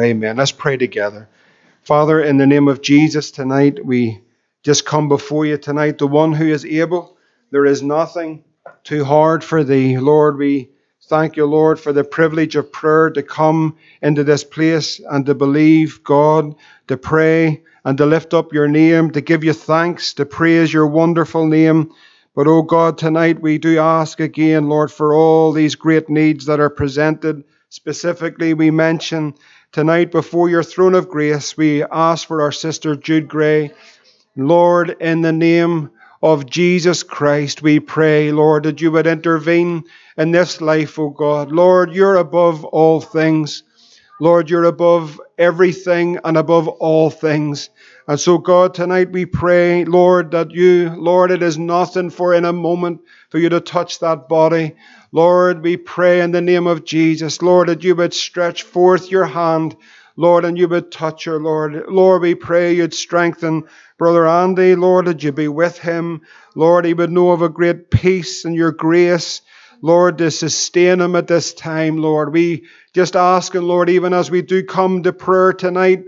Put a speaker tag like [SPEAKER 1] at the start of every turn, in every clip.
[SPEAKER 1] Amen. Let's pray together. Father, in the name of Jesus, tonight we just come before you tonight, the one who is able. There is nothing too hard for thee. Lord, we thank you, Lord, for the privilege of prayer to come into this place and to believe God, to pray and to lift up your name, to give you thanks, to praise your wonderful name. But, oh God, tonight we do ask again, Lord, for all these great needs that are presented. Specifically, we mention Tonight, before your throne of grace, we ask for our sister Jude Gray. Lord, in the name of Jesus Christ, we pray, Lord, that you would intervene in this life, O God. Lord, you're above all things. Lord, you're above everything and above all things. And so, God, tonight we pray, Lord, that you, Lord, it is nothing for in a moment for you to touch that body. Lord, we pray in the name of Jesus, Lord, that you would stretch forth your hand, Lord, and you would touch her, Lord. Lord, we pray you'd strengthen Brother Andy, Lord, that you be with him. Lord, he would know of a great peace and your grace, Lord, to sustain him at this time, Lord. We just ask, and Lord, even as we do come to prayer tonight,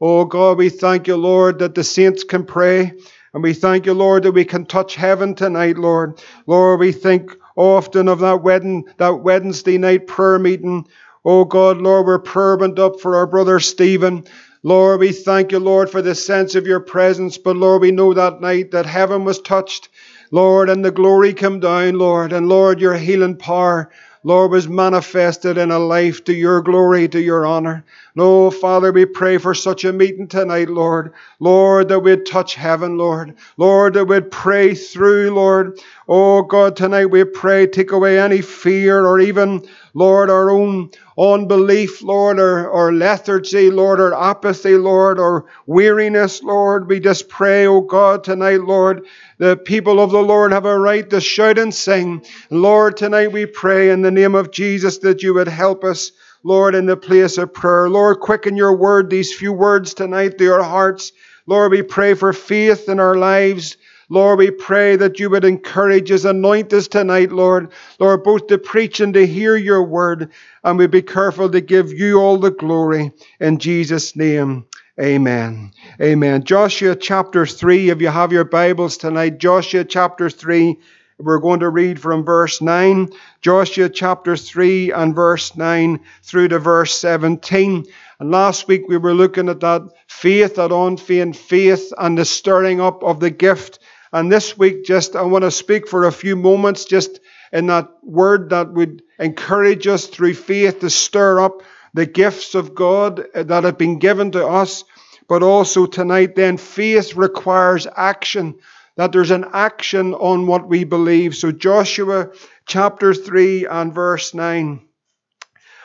[SPEAKER 1] oh God, we thank you, Lord, that the saints can pray. And we thank you, Lord, that we can touch heaven tonight, Lord. Lord, we think often of that wedding, that Wednesday night prayer meeting. Oh God, Lord, we're fervent up for our brother Stephen. Lord, we thank you, Lord, for the sense of your presence. But Lord, we know that night that heaven was touched. Lord, and the glory came down, Lord. And Lord, your healing power, Lord, was manifested in a life to your glory, to your honor. No, Father, we pray for such a meeting tonight, Lord. Lord, that we'd touch heaven, Lord. Lord, that we'd pray through, Lord. Oh, God, tonight we pray, take away any fear or even, Lord, our own unbelief, Lord, or, or lethargy, Lord, or apathy, Lord, or weariness, Lord. We just pray, oh God, tonight, Lord, the people of the Lord have a right to shout and sing. Lord, tonight we pray in the name of Jesus that you would help us. Lord, in the place of prayer. Lord, quicken your word, these few words tonight to our hearts. Lord, we pray for faith in our lives. Lord, we pray that you would encourage us, anoint us tonight, Lord. Lord, both to preach and to hear your word. And we be careful to give you all the glory. In Jesus' name, amen. Amen. Joshua chapter 3, if you have your Bibles tonight, Joshua chapter 3. We're going to read from verse 9, Joshua chapter 3 and verse 9 through to verse 17. And last week we were looking at that faith, that unfeigned faith, and the stirring up of the gift. And this week, just I want to speak for a few moments, just in that word that would encourage us through faith to stir up the gifts of God uh, that have been given to us. But also tonight, then, faith requires action that there's an action on what we believe. So, Joshua chapter 3 and verse 9.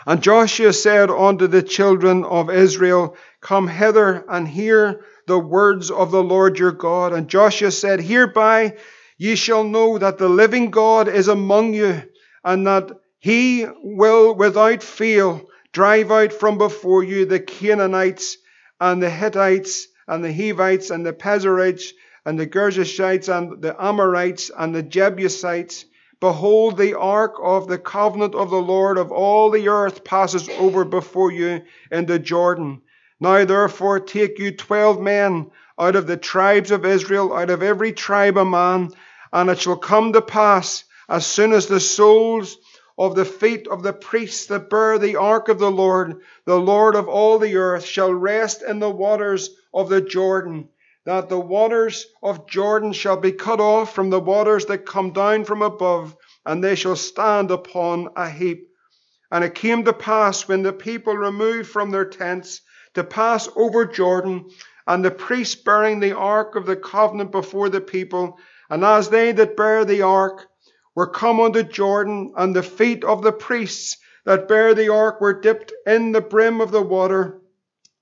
[SPEAKER 1] And Joshua said unto the children of Israel, Come hither and hear the words of the Lord your God. And Joshua said, Hereby ye shall know that the living God is among you, and that he will without fail drive out from before you the Canaanites and the Hittites and the Hivites and the Perizzites and the Girgashites and the Amorites and the Jebusites. Behold, the ark of the covenant of the Lord of all the earth passes over before you in the Jordan. Now therefore take you twelve men out of the tribes of Israel, out of every tribe a man, and it shall come to pass, as soon as the soles of the feet of the priests that bear the ark of the Lord, the Lord of all the earth, shall rest in the waters of the Jordan that the waters of Jordan shall be cut off from the waters that come down from above, and they shall stand upon a heap. And it came to pass when the people removed from their tents to pass over Jordan, and the priests bearing the ark of the covenant before the people, and as they that bear the ark were come unto Jordan, and the feet of the priests that bear the ark were dipped in the brim of the water,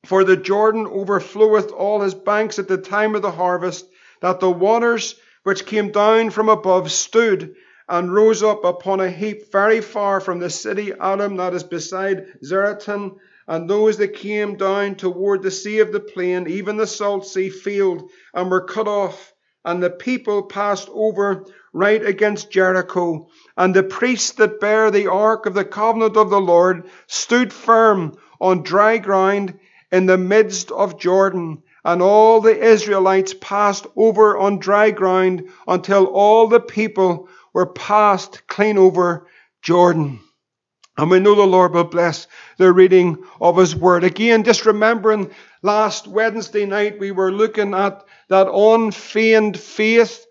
[SPEAKER 1] for the Jordan overfloweth all his banks at the time of the harvest, that the waters which came down from above stood and rose up upon a heap very far from the city Adam that is beside Zaretan, and those that came down toward the sea of the plain, even the salt sea field, and were cut off. and the people passed over right against Jericho. And the priests that bear the ark of the covenant of the Lord stood firm on dry ground in the midst of Jordan. And all the Israelites passed over on dry ground until all the people were passed clean over Jordan. And we know the Lord will bless the reading of His Word. Again, just remembering last Wednesday night, we were looking at that unfeigned faith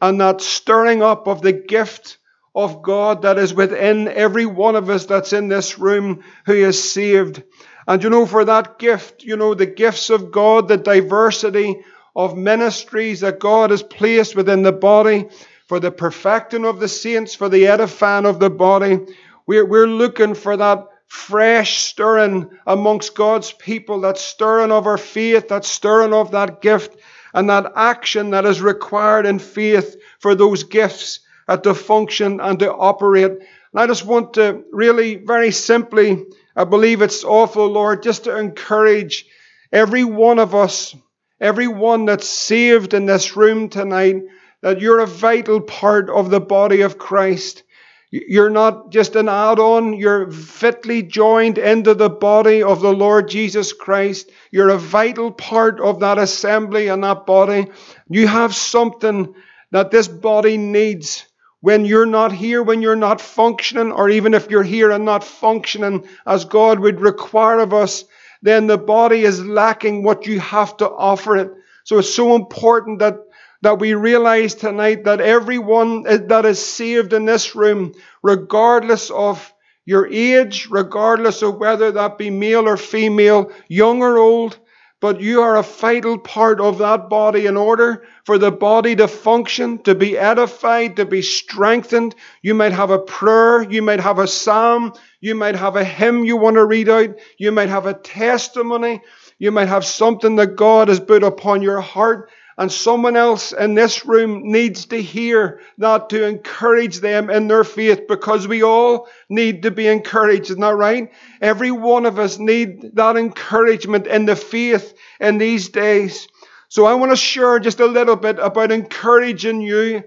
[SPEAKER 1] and that stirring up of the gift of God that is within every one of us that's in this room who is saved. And you know, for that gift, you know, the gifts of God, the diversity of ministries that God has placed within the body, for the perfecting of the saints, for the edifying of the body, we're, we're looking for that fresh stirring amongst God's people, that stirring of our faith, that stirring of that gift, and that action that is required in faith for those gifts uh, to function and to operate. And I just want to really, very simply, I believe it's awful, Lord, just to encourage every one of us, every one that's saved in this room tonight, that you're a vital part of the body of Christ. You're not just an add on, you're fitly joined into the body of the Lord Jesus Christ. You're a vital part of that assembly and that body. You have something that this body needs when you're not here, when you're not functioning, or even if you're here and not functioning as God would require of us, then the body is lacking what you have to offer it. So it's so important that that we realize tonight that everyone eh, that is saved in this room, regardless of your age, regardless of whether that be male or female, young or old, but you are a vital part of that body in order for the body to function, to be edified, to be strengthened. You might have a prayer, you might have a psalm, you might have a hymn you want to read out, you might have a testimony, you might have something that God has put upon your heart and someone else in this room needs to hear that to encourage them in their faith because we all need to be encouraged. Isn't that right? Every one of us need that encouragement in the faith in these days. So I want to share just a little bit about encouraging you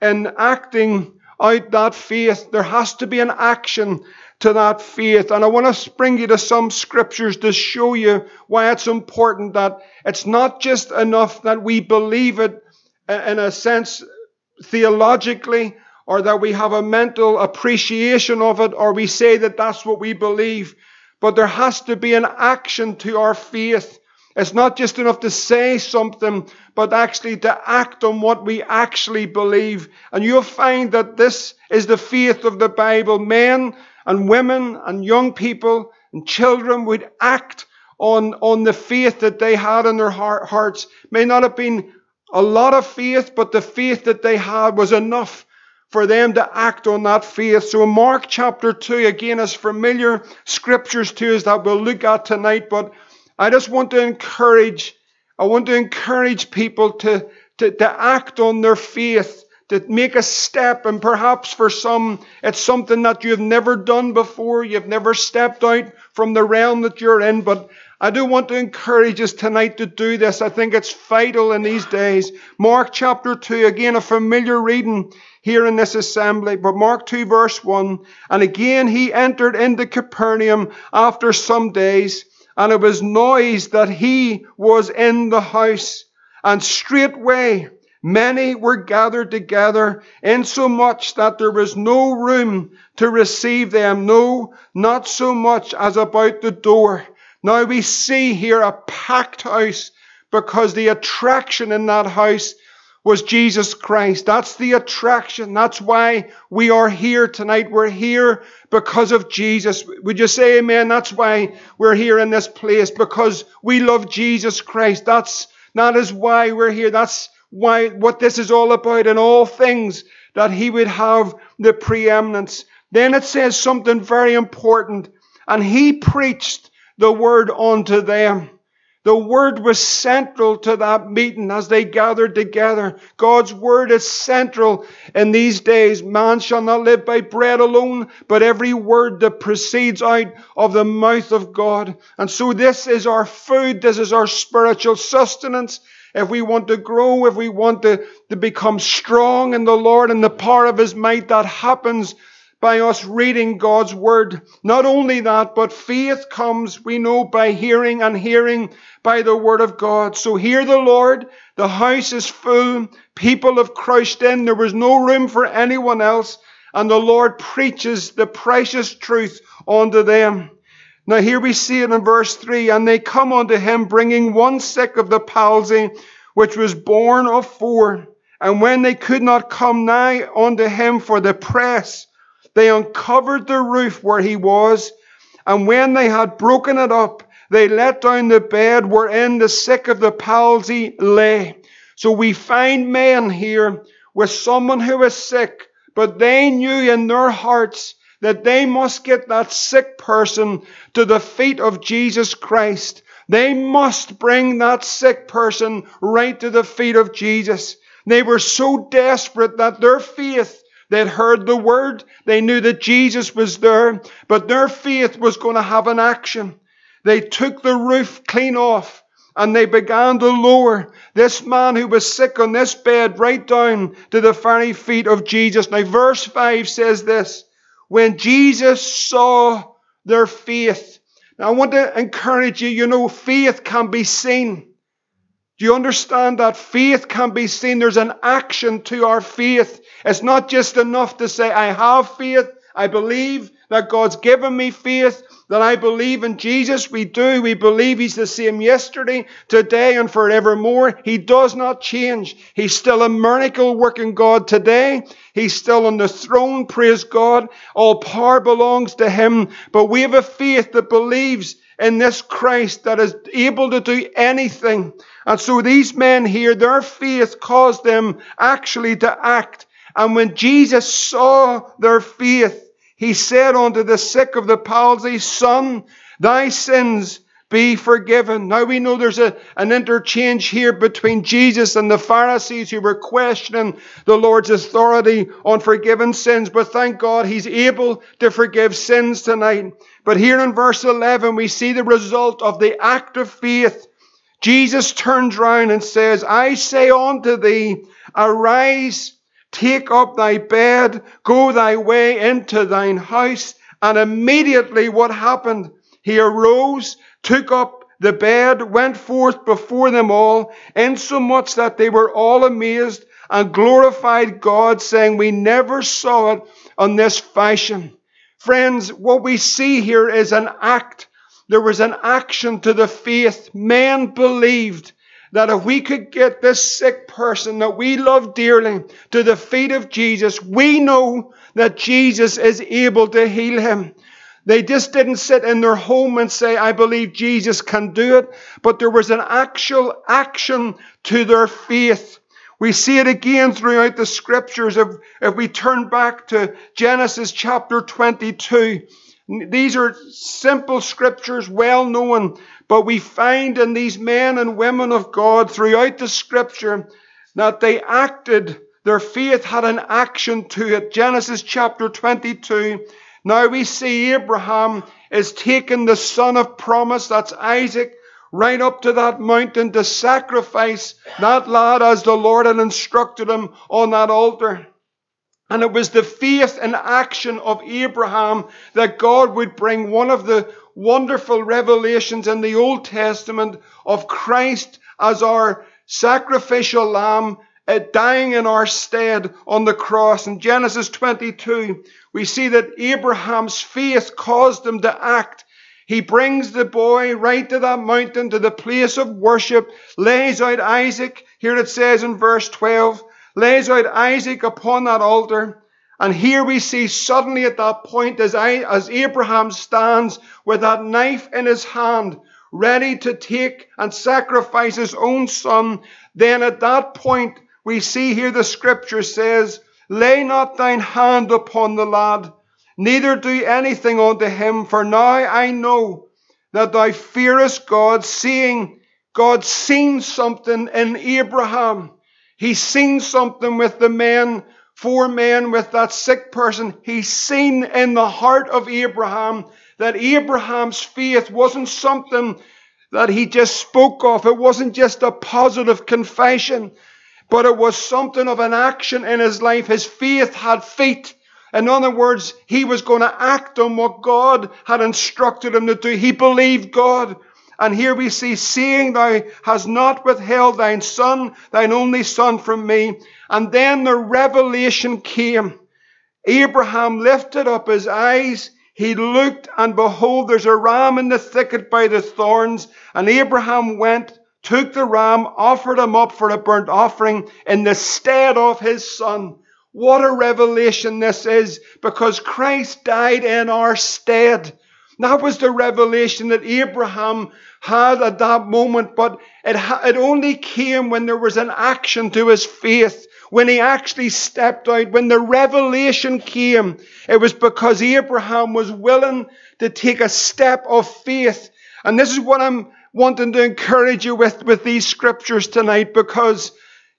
[SPEAKER 1] in acting out that faith. There has to be an action to that faith. And I want to bring you to some scriptures to show you why it's important that it's not just enough that we believe it uh, in a sense theologically or that we have a mental appreciation of it or we say that that's what we believe. But there has to be an action to our faith. It's not just enough to say something, but actually to act on what we actually believe. And you'll find that this is the faith of the Bible. Men and women and young people and children would act on, on the faith that they had in their heart, hearts. May not have been a lot of faith, but the faith that they had was enough for them to act on that faith. So Mark chapter 2, again, as familiar scriptures to us that we'll look at tonight, but I just want to encourage, I want to encourage people to, to, to act on their faith to make a step, and perhaps for some, it's something that you've never done before. You've never stepped out from the realm that you're in. But I do want to encourage us tonight to do this. I think it's vital in these days. Mark chapter 2, again, a familiar reading here in this assembly, but Mark 2, verse 1. And again he entered into Capernaum after some days, and it was noise that he was in the house. And straightway, Many were gathered together, insomuch that there was no room to receive them, no, not so much as about the door. Now we see here a packed house because the attraction in that house was Jesus Christ. That's the attraction. That's why we are here tonight. We're here because of Jesus. Would you say amen? That's why we're here in this place because we love Jesus Christ. That's, that is why we're here. That's why, what this is all about in all things, that he would have the preeminence. Then it says something very important. And he preached the word unto them. The word was central to that meeting as they gathered together. God's word is central in these days. Man shall not live by bread alone, but every word that proceeds out of the mouth of God. And so this is our food. This is our spiritual sustenance. If we want to grow, if we want to, to become strong in the Lord and the power of His might, that happens by us reading God's Word. Not only that, but faith comes, we know, by hearing and hearing by the Word of God. So hear the Lord. The house is full. People have crushed in. There was no room for anyone else. And the Lord preaches the precious truth unto them. Now here we see it in verse 3, and they come unto him bringing one sick of the palsy, which was borne of four. And when they could not come nigh unto him for the press, they uncovered the roof where he was. And when they had broken it up, they let down the bed wherein the sick of the palsy lay. So we find men here with someone who is sick, but they knew in their hearts that they must get that sick person to the feet of Jesus Christ. They must bring that sick person right to the feet of Jesus. They were so desperate that their faith, they'd heard the word, they knew that Jesus was there, but their faith was going to have an action. They took the roof clean off and they began to lower this man who was sick on this bed right down to the very feet of Jesus. Now, verse 5 says this when Jesus saw their faith. Now, I want to encourage you, you know, faith can be seen. Do you understand that faith can be seen? There's an action to our faith. It's not just enough to say, I have faith, I believe that God's given me faith, that I believe in Jesus. We do. We believe He's the same yesterday, today, and forevermore. He does not change. He's still a miracle working God today. He's still on the throne. Praise God. All power belongs to Him. But we have a faith that believes in this Christ that is able to do anything. And so these men here, their faith caused them actually to act. And when Jesus saw their faith, he said unto the sick of the palsy, Son, thy sins be forgiven. Now we know there's a, an interchange here between Jesus and the Pharisees who were questioning the Lord's authority on forgiven sins, but thank God he's able to forgive sins tonight. But here in verse 11, we see the result of the act of faith. Jesus turns round and says, I say unto thee, arise Take up thy bed, go thy way into thine house. And immediately what happened? He arose, took up the bed, went forth before them all, insomuch that they were all amazed and glorified God, saying, We never saw it on this fashion. Friends, what we see here is an act. There was an action to the faith. Men believed that if we could get this sick person that we love dearly to the feet of Jesus, we know that Jesus is able to heal him. They just didn't sit in their home and say, I believe Jesus can do it, but there was an actual action to their faith. We see it again throughout the scriptures. If, if we turn back to Genesis chapter 22, these are simple scriptures, well known, but we find in these men and women of God throughout the scripture that they acted, their faith had an action to it. Genesis chapter 22. Now we see Abraham is taking the son of promise, that's Isaac, right up to that mountain to sacrifice that lad as the Lord had instructed him on that altar. And it was the faith and action of Abraham that God would bring one of the wonderful revelations in the Old Testament of Christ as our sacrificial lamb uh, dying in our stead on the cross. In Genesis 22, we see that Abraham's faith caused him to act. He brings the boy right to that mountain, to the place of worship, lays out Isaac. Here it says in verse 12, lays out Isaac upon that altar. And here we see suddenly at that point as, I, as Abraham stands with that knife in his hand, ready to take and sacrifice his own son, then at that point we see here the scripture says, Lay not thine hand upon the lad, neither do anything unto him, for now I know that thou fearest God, seeing God seen something in Abraham. He's seen something with the men four men with that sick person, he's seen in the heart of Abraham that Abraham's faith wasn't something that he just spoke of. It wasn't just a positive confession, but it was something of an action in his life. His faith had feet. In other words, he was going to act on what God had instructed him to do. He believed God. And here we see, seeing thou hast not withheld thine son, thine only son from me. And then the revelation came. Abraham lifted up his eyes. He looked, and behold, there's a ram in the thicket by the thorns. And Abraham went, took the ram, offered him up for a burnt offering in the stead of his son. What a revelation this is, because Christ died in our stead. That was the revelation that Abraham had at that moment, but it, ha- it only came when there was an action to his faith, when he actually stepped out, when the revelation came. It was because Abraham was willing to take a step of faith. And this is what I'm wanting to encourage you with, with these scriptures tonight, because,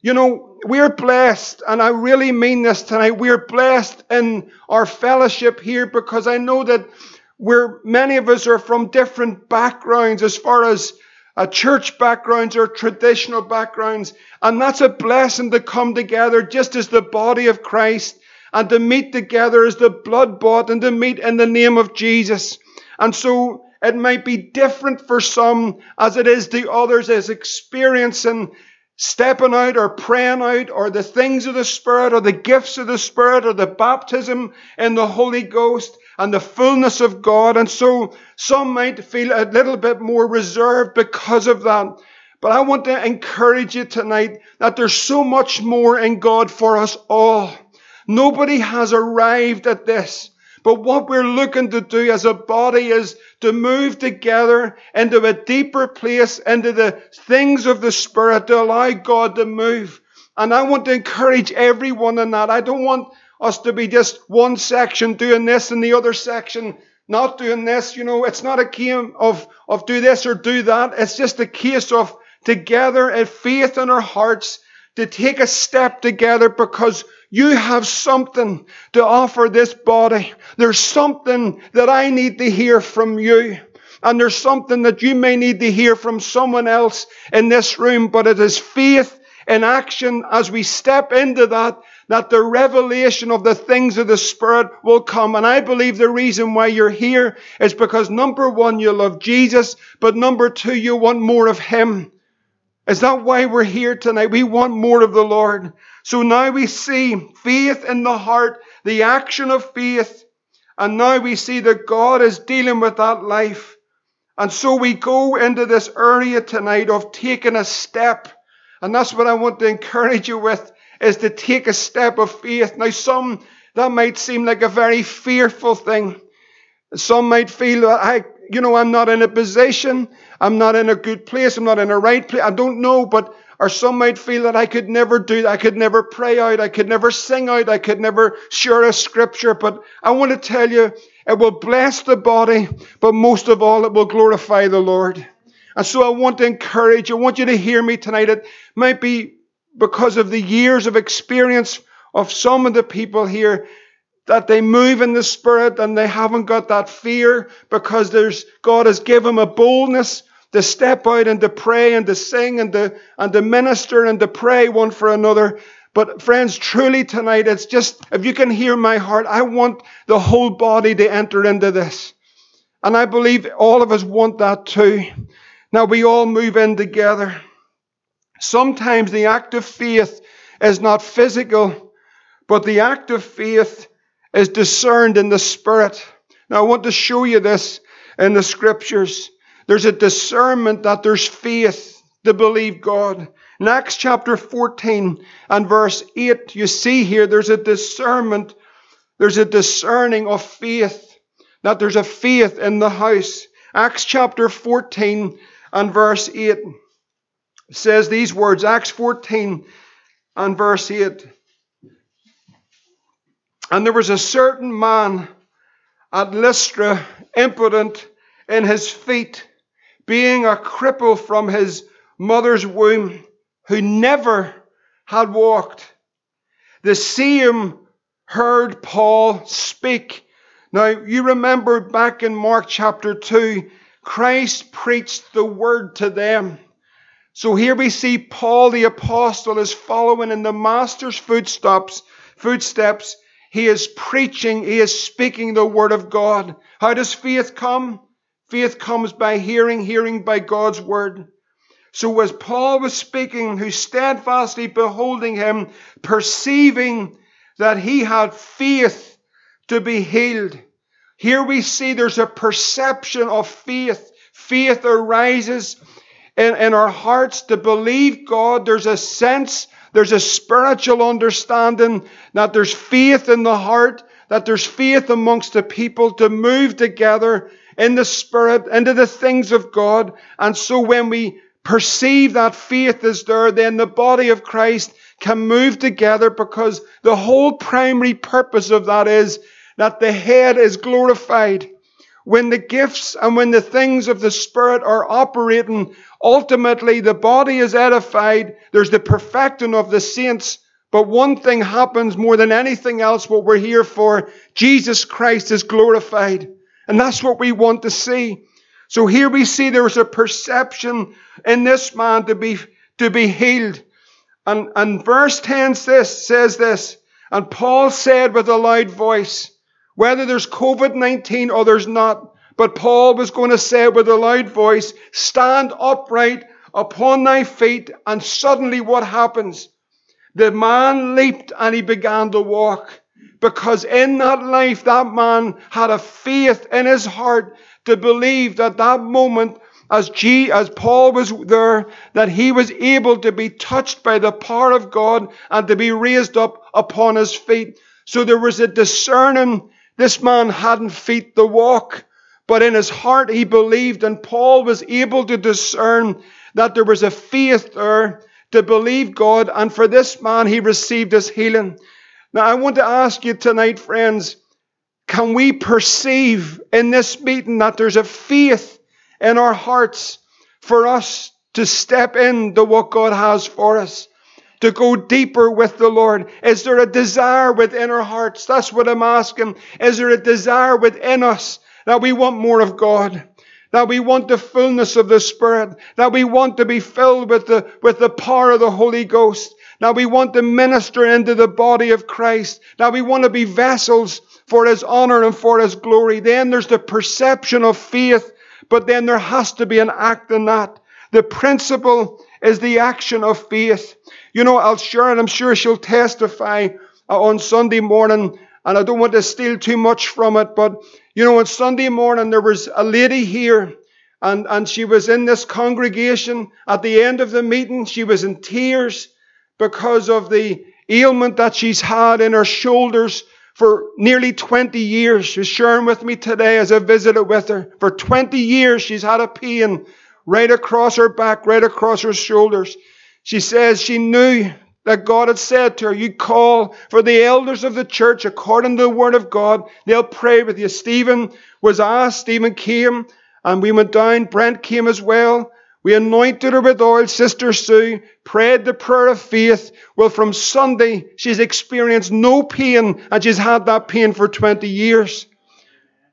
[SPEAKER 1] you know, we're blessed, and I really mean this tonight. We're blessed in our fellowship here because I know that where many of us are from different backgrounds as far as uh, church backgrounds or traditional backgrounds. And that's a blessing to come together just as the body of Christ and to meet together as the blood bought and to meet in the name of Jesus. And so it might be different for some as it is to others as experiencing stepping out or praying out or the things of the Spirit or the gifts of the Spirit or the baptism in the Holy Ghost and the fullness of God. And so some might feel a little bit more reserved because of that. But I want to encourage you tonight that there's so much more in God for us all. Nobody has arrived at this. But what we're looking to do as a body is to move together into a deeper place, into the things of the Spirit, to allow God to move. And I want to encourage everyone in that. I don't want us to be just one section doing this and the other section not doing this. You know, it's not a game of, of do this or do that. It's just a case of together in faith in our hearts to take a step together because you have something to offer this body. There's something that I need to hear from you. And there's something that you may need to hear from someone else in this room, but it is faith in action as we step into that that the revelation of the things of the Spirit will come. And I believe the reason why you're here is because number one, you love Jesus, but number two, you want more of Him. Is that why we're here tonight? We want more of the Lord. So now we see faith in the heart, the action of faith, and now we see that God is dealing with that life. And so we go into this area tonight of taking a step. And that's what I want to encourage you with is to take a step of faith. Now, some, that might seem like a very fearful thing. Some might feel that I, you know, I'm not in a position, I'm not in a good place, I'm not in a right place, I don't know, but, or some might feel that I could never do that, I could never pray out, I could never sing out, I could never share a scripture, but I want to tell you, it will bless the body, but most of all, it will glorify the Lord. And so I want to encourage I want you to hear me tonight. It might be because of the years of experience of some of the people here that they move in the spirit and they haven't got that fear because there's God has given them a boldness to step out and to pray and to sing and to and to minister and to pray one for another. But friends, truly tonight, it's just if you can hear my heart, I want the whole body to enter into this. And I believe all of us want that too. Now we all move in together. Sometimes the act of faith is not physical, but the act of faith is discerned in the Spirit. Now, I want to show you this in the scriptures. There's a discernment that there's faith to believe God. In Acts chapter 14 and verse 8, you see here there's a discernment, there's a discerning of faith, that there's a faith in the house. Acts chapter 14 and verse 8 says these words, Acts 14 and verse 8. And there was a certain man at Lystra, impotent in his feet, being a cripple from his mother's womb, who never had walked. The same heard Paul speak. Now, you remember back in Mark chapter 2, Christ preached the word to them. So here we see Paul the apostle is following in the master's footsteps, footsteps. He is preaching, he is speaking the word of God. How does faith come? Faith comes by hearing, hearing by God's word. So as Paul was speaking, who steadfastly beholding him, perceiving that he had faith to be healed. Here we see there's a perception of faith. Faith arises in, in our hearts to believe God. There's a sense, there's a spiritual understanding that there's faith in the heart, that there's faith amongst the people to move together in the Spirit into the things of God. And so when we perceive that faith is there, then the body of Christ can move together because the whole primary purpose of that is that the head is glorified. When the gifts and when the things of the Spirit are operating, ultimately the body is edified. There's the perfecting of the saints. But one thing happens more than anything else, what we're here for. Jesus Christ is glorified. And that's what we want to see. So here we see there was a perception in this man to be, to be healed. And, and verse 10 says, says this, and Paul said with a loud voice, whether there's COVID 19 or there's not, but Paul was going to say with a loud voice, stand upright upon thy feet. And suddenly what happens? The man leaped and he began to walk. Because in that life, that man had a faith in his heart to believe that that moment as, G, as Paul was there, that he was able to be touched by the power of God and to be raised up upon his feet. So there was a discerning. This man hadn't feet to walk, but in his heart he believed, and Paul was able to discern that there was a faith there to believe God, and for this man he received his healing. Now I want to ask you tonight, friends, can we perceive in this meeting that there's a faith in our hearts for us to step into what God has for us, to go deeper with the Lord? Is there a desire within our hearts? That's what I'm asking. Is there a desire within us that we want more of God? That we want the fullness of the Spirit, that we want to be filled with the, with the power of the Holy Ghost, that we want to minister into the body of Christ, that we want to be vessels for His honor and for His glory. Then there's the perception of faith but then there has to be an act in that. The principle is the action of faith. You know, I'll share, and I'm sure she'll testify uh, on Sunday morning, and I don't want to steal too much from it, but you know, on Sunday morning there was a lady here, and, and she was in this congregation. At the end of the meeting, she was in tears because of the ailment that she's had in her shoulders for nearly 20 years. She's sharing with me today as I visited with her. For 20 years, she's had a pain right across her back, right across her shoulders. She says she knew that God had said to her, You call for the elders of the church according to the word of God. They'll pray with you. Stephen was asked, Stephen came, and we went down. Brent came as well. We anointed her with oil. Sister Sue prayed the prayer of faith. Well, from Sunday, she's experienced no pain, and she's had that pain for 20 years.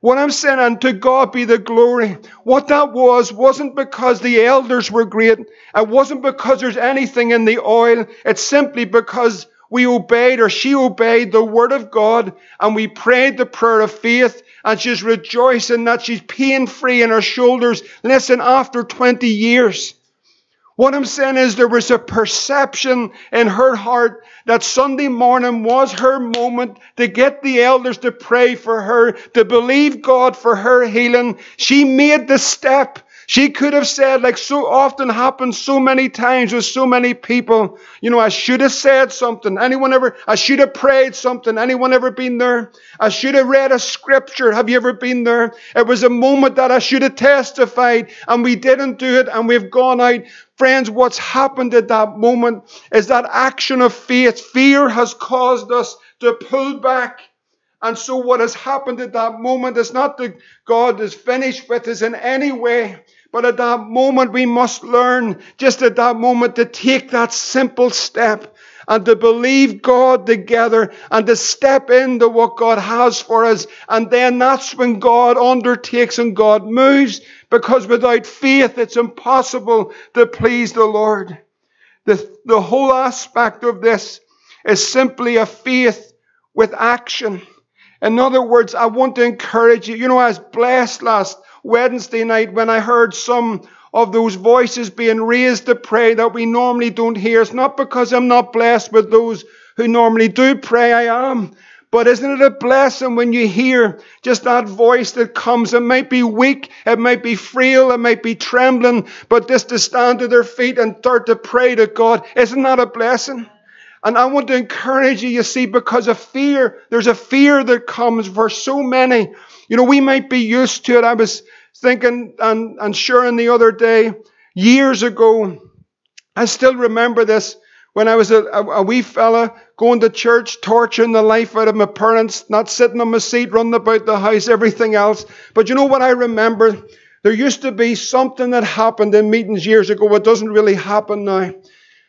[SPEAKER 1] What I'm saying, and to God be the glory. What that was, wasn't because the elders were great. It wasn't because there's anything in the oil. It's simply because we obeyed, or she obeyed the word of God, and we prayed the prayer of faith, and she's rejoicing that she's pain free in her shoulders. Listen, after 20 years. What I'm saying is there was a perception in her heart that Sunday morning was her moment to get the elders to pray for her, to believe God for her healing. She made the step. She could have said, like so often happens so many times with so many people, you know, I should have said something. Anyone ever, I should have prayed something. Anyone ever been there? I should have read a scripture. Have you ever been there? It was a moment that I should have testified and we didn't do it and we've gone out. Friends, what's happened at that moment is that action of faith. Fear has caused us to pull back. And so what has happened at that moment is not that God is finished with us in any way. But at that moment, we must learn, just at that moment, to take that simple step. and to believe God together and to step into what God has for us. And then that's when God undertakes and God moves because without faith it's impossible to please the Lord. The, the whole aspect of this is simply a faith with action. In other words, I want to encourage you. You know, I was blessed last Wednesday night when I heard some of those voices being raised to pray that we normally don't hear. It's not because I'm not blessed with those who normally do pray, I am. But isn't it a blessing when you hear just that voice that comes? It might be weak, it might be frail, it might be trembling, but just to stand to their feet and start to pray to God, isn't that a blessing? And I want to encourage you, you see, because of fear, there's a fear that comes for so many. You know, we might be used to it. I was thinking and, and sharing the other day, years ago, I still remember this when I was a, a, a, wee fella going to church, torturing the life out of my parents, not sitting on my seat, running about the house, everything else. But you know what I remember? There used to be something that happened in meetings years ago. It doesn't really happen now.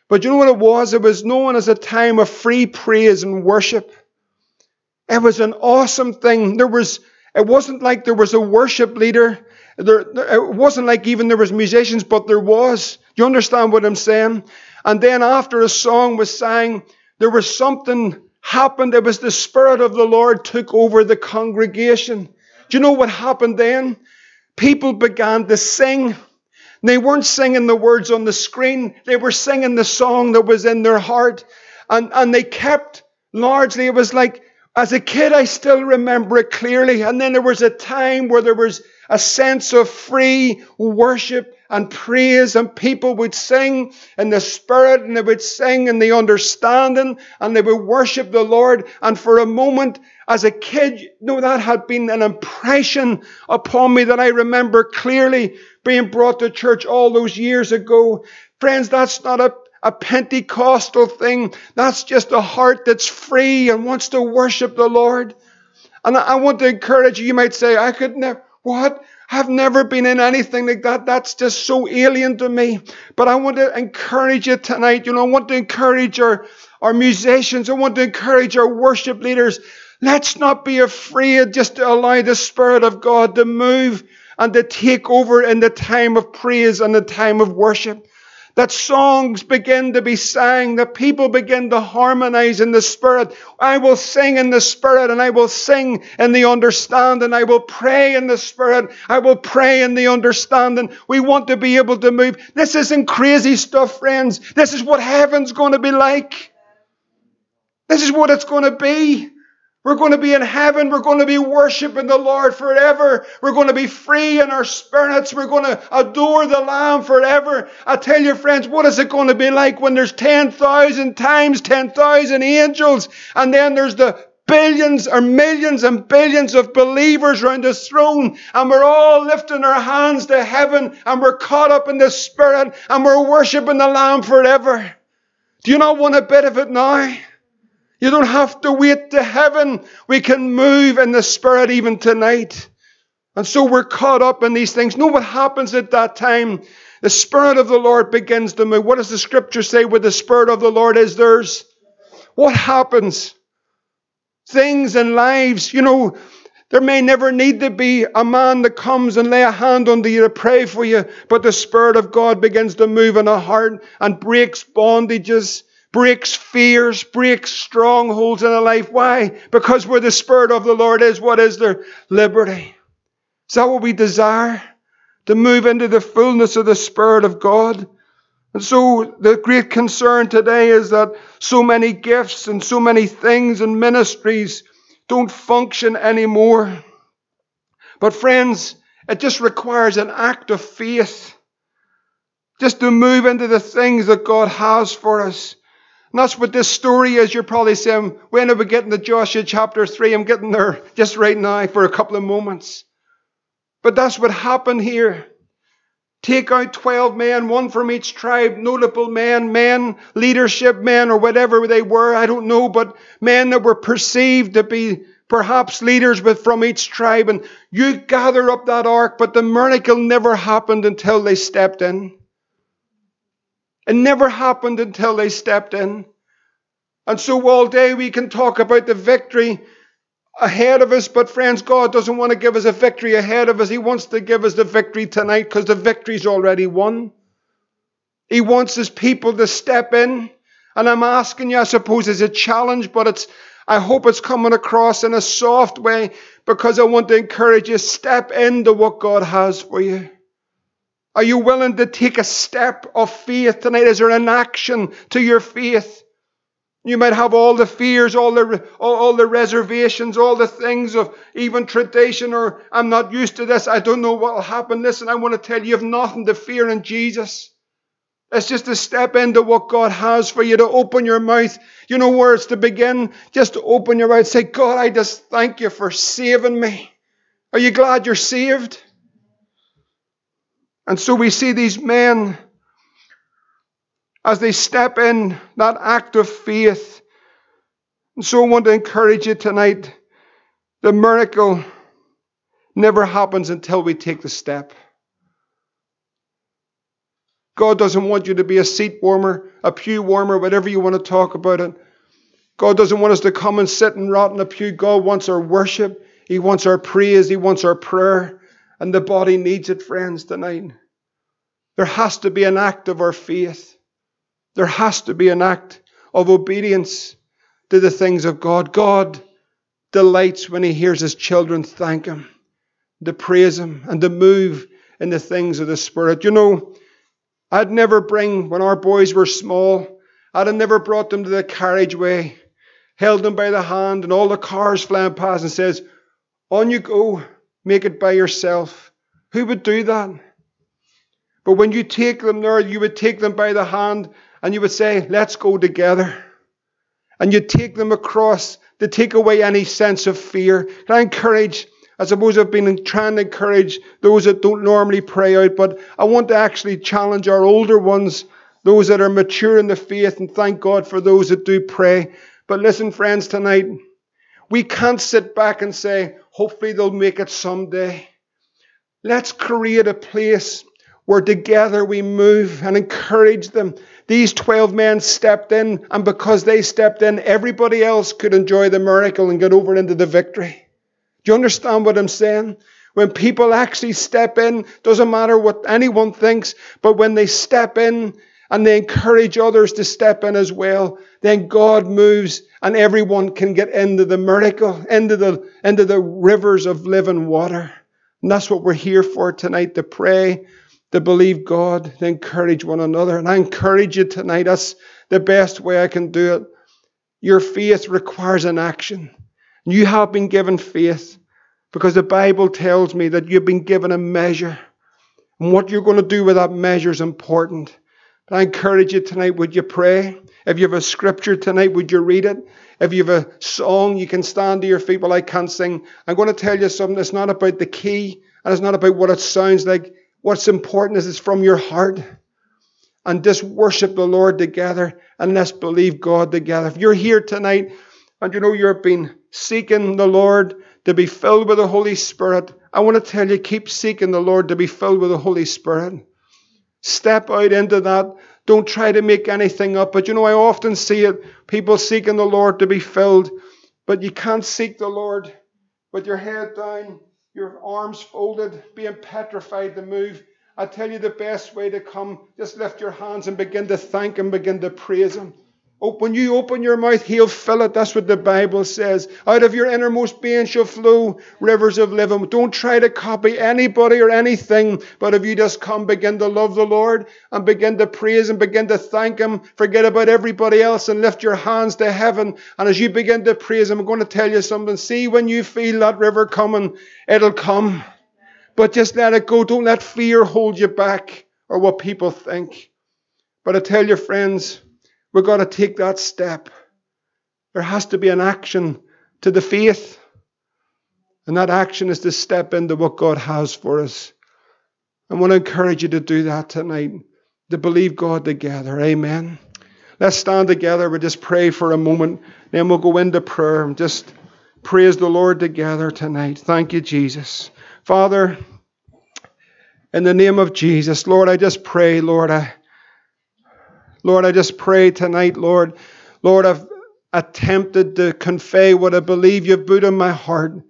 [SPEAKER 1] But you know what it was? It was known as a time of free praise and worship. It was an awesome thing. There was, it wasn't like there was a worship leader. There, it wasn't like even there was musicians, but there was. Do you understand what I'm saying? And then after a song was sang, there was something happened. It was the Spirit of the Lord took over the congregation. Do you know what happened then? People began to sing. They weren't singing the words on the screen. They were singing the song that was in their heart. And, and they kept largely, it was like, as a kid, I still remember it clearly. And then there was a time where there was a sense of free worship and praise, and people would sing in the Spirit, and they would sing in the understanding, and they would worship the Lord. And for a moment, as a kid, you know, that had been an impression upon me that I remember clearly being brought to church all those years ago. Friends, that's not a, a Pentecostal thing. That's just a heart that's free and wants to worship the Lord. And I, want to encourage you. You might say, I could never, what? I've never been in anything like that. That's just so alien to me. But I want to encourage you tonight. You know, I want to encourage our, our musicians. I want to encourage our worship leaders. Let's not be afraid just to allow the Spirit of God to move and to take over in the time of praise and the time of worship that songs begin to be sang, that people begin to harmonize in the Spirit. I will sing in the Spirit and I will sing in the understanding. I will pray in the Spirit. I will pray in the understanding. We want to be able to move. This isn't crazy stuff, friends. This is what heaven's going to be like. This is what it's going to be. We're going to be in heaven. We're going to be worshiping the Lord forever. We're going to be free in our spirits. We're going to adore the Lamb forever. I tell you, friends, what is it going to be like when there's 10,000 times 10,000 angels and then there's the billions or millions and billions of believers around the throne and we're all lifting our hands to heaven and we're caught up in the Spirit and we're worshiping the Lamb forever. Do you not want a bit of it now? You don't have to wait to heaven. We can move in the Spirit even tonight. And so we're caught up in these things. Know what happens at that time? The Spirit of the Lord begins to move. What does the scripture say where the Spirit of the Lord is? There's what happens? Things and lives. You know, there may never need to be a man that comes and lay a hand on you to pray for you, but the Spirit of God begins to move in a heart and breaks bondages breaks fears, breaks strongholds in a life. Why? Because where the Spirit of the Lord is, what is there? Liberty. Is that what we desire? To move into the fullness of the Spirit of God. And so the great concern today is that so many gifts and so many things and ministries don't function anymore. But friends, it just requires an act of faith just to move into the things that God has for us. And that's what this story is. You're probably saying, when are we getting to Joshua chapter 3? I'm getting there just right now for a couple of moments. But that's what happened here. Take out 12 men, one from each tribe, notable men, men, leadership men, or whatever they were, I don't know, but men that were perceived to be perhaps leaders with, from each tribe. And you gather up that ark, but the miracle never happened until they stepped in. It never happened until they stepped in. And so all day we can talk about the victory ahead of us, but friends, God doesn't want to give us a victory ahead of us. He wants to give us the victory tonight because the victory's already won. He wants his people to step in. And I'm asking you, I suppose, as a challenge, but it's I hope it's coming across in a soft way because I want to encourage you, step into what God has for you. Are you willing to take a step of faith tonight? Is there an action to your faith? You might have all the fears, all the, all, all, the reservations, all the things of even tradition, or I'm not used to this, I don't know what will happen. Listen, I want to tell you, you have nothing to fear in Jesus. It's just to step into what God has for you, to open your mouth. You know where it's to begin? Just to open your mouth, say, God, I just thank you for saving me. Are you glad you're saved? And so we see these men as they step in that act of faith. And so I want to encourage you tonight the miracle never happens until we take the step. God doesn't want you to be a seat warmer, a pew warmer, whatever you want to talk about it. God doesn't want us to come and sit and rot in a pew. God wants our worship. He wants our praise. He wants our prayer. And the body needs it, friends, tonight. There has to be an act of our faith. There has to be an act of obedience to the things of God. God delights when He hears His children thank Him, to praise Him, and to move in the things of the Spirit. You know, I'd never bring, when our boys were small, I'd have never brought them to the carriageway, held them by the hand, and all the cars flying past and says, On you go, make it by yourself. Who would do that? But when you take them there, you would take them by the hand and you would say, Let's go together. And you'd take them across to take away any sense of fear. I encourage I suppose I've been trying to encourage those that don't normally pray out, but I want to actually challenge our older ones, those that are mature in the faith, and thank God for those that do pray. But listen, friends, tonight, we can't sit back and say, hopefully they'll make it someday. Let's create a place where together we move and encourage them. These 12 men stepped in, and because they stepped in, everybody else could enjoy the miracle and get over into the victory. Do you understand what I'm saying? When people actually step in, doesn't matter what anyone thinks, but when they step in and they encourage others to step in as well, then God moves and everyone can get into the miracle, into the, into the rivers of living water. And that's what we're here for tonight to pray, to believe God, to encourage one another. And I encourage you tonight. That's the best way I can do it. Your faith requires an action. You have been given faith because the Bible tells me that you've been given a measure. And what you're going to do with that measure is important. I encourage you tonight, would you pray? If you have a scripture tonight, would you read it? If you have a song, you can stand to your feet. Well, I can't sing. I'm going to tell you something. It's not about the key and it's not about what it sounds like. What's important is it's from your heart. And just worship the Lord together and let's believe God together. If you're here tonight and you know you've been seeking the Lord to be filled with the Holy Spirit, I want to tell you keep seeking the Lord to be filled with the Holy Spirit. Step out into that. Don't try to make anything up. But you know, I often see it people seeking the Lord to be filled, but you can't seek the Lord with your head down, your arms folded, being petrified to move. I tell you the best way to come, just lift your hands and begin to thank Him, begin to praise Him. When you open your mouth, he'll fill it. That's what the Bible says. Out of your innermost being shall flow rivers of living. Don't try to copy anybody or anything, but if you just come, begin to love the Lord and begin to praise and begin to thank Him, forget about everybody else and lift your hands to heaven. And as you begin to praise Him, I'm going to tell you something. See, when you feel that river coming, it'll come. But just let it go. Don't let fear hold you back or what people think. But I tell you, friends, We've got to take that step. There has to be an action to the faith. And that action is to step into what God has for us. I want to encourage you to do that tonight, to believe God together. Amen. Let's stand together. We'll just pray for a moment. Then we'll go into prayer and just praise the Lord together tonight. Thank you, Jesus. Father, in the name of Jesus, Lord, I just pray, Lord, I Lord, I just pray tonight, Lord, Lord, I've attempted to convey what I believe you've put in my heart.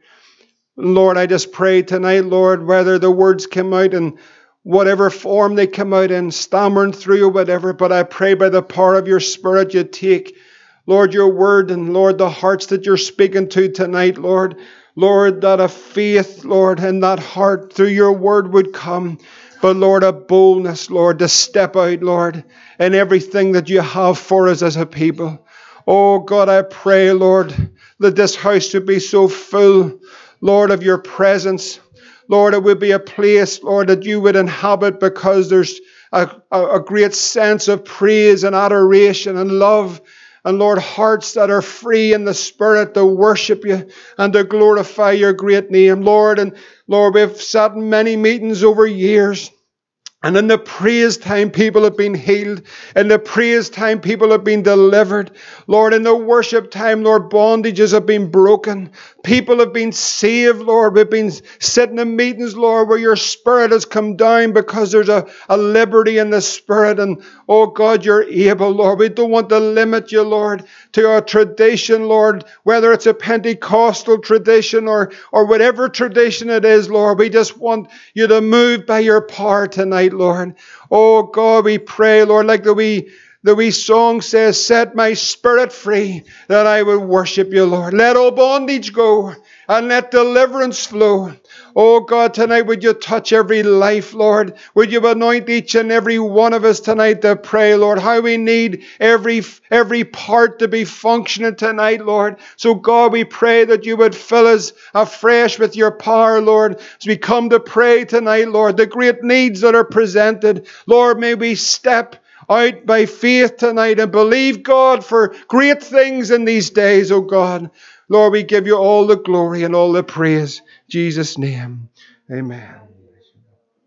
[SPEAKER 1] Lord, I just pray tonight, Lord, whether the words come out in whatever form they come out in, stammering through or whatever, but I pray by the power of your Spirit you take, Lord, your word and Lord, the hearts that you're speaking to tonight, Lord. Lord, that a faith, Lord, in that heart through your word would come. But Lord, a boldness, Lord, to step out, Lord, in everything that you have for us as a people. Oh God, I pray, Lord, that this house would be so full, Lord, of your presence. Lord, it would be a place, Lord, that you would inhabit because there's a, a, a great sense of praise and adoration and love and Lord, hearts that are free in the Spirit to worship you and to glorify your great name, Lord. And Lord, we've sat in many meetings over years. And in the praise time, people have been healed. In the praise time, people have been delivered. Lord, in the worship time, Lord, bondages have been broken. People have been saved, Lord. We've been sitting in meetings, Lord, where your Spirit has come down because there's a, a liberty in the Spirit. And oh God, you're able, Lord. We don't want to limit you, Lord, to a tradition, Lord, whether it's a Pentecostal tradition or, or whatever tradition it is, Lord. We just want you to move by your power tonight tonight, Lord. Oh God, we pray, Lord, like the wee the wee song says, Set my spirit free that I will worship you, Lord. Let all bondage go and let deliverance flow. Oh God, tonight would you touch every life, Lord? Would you anoint each and every one of us tonight to pray, Lord? How we need every every part to be functioning tonight, Lord. So God, we pray that you would fill us afresh with your power, Lord, as we come to pray tonight, Lord. The great needs that are presented, Lord, may we step out by faith tonight and believe God for great things in these days, oh God. Lord, we give you all the glory and all the praise. Jesus' name, amen.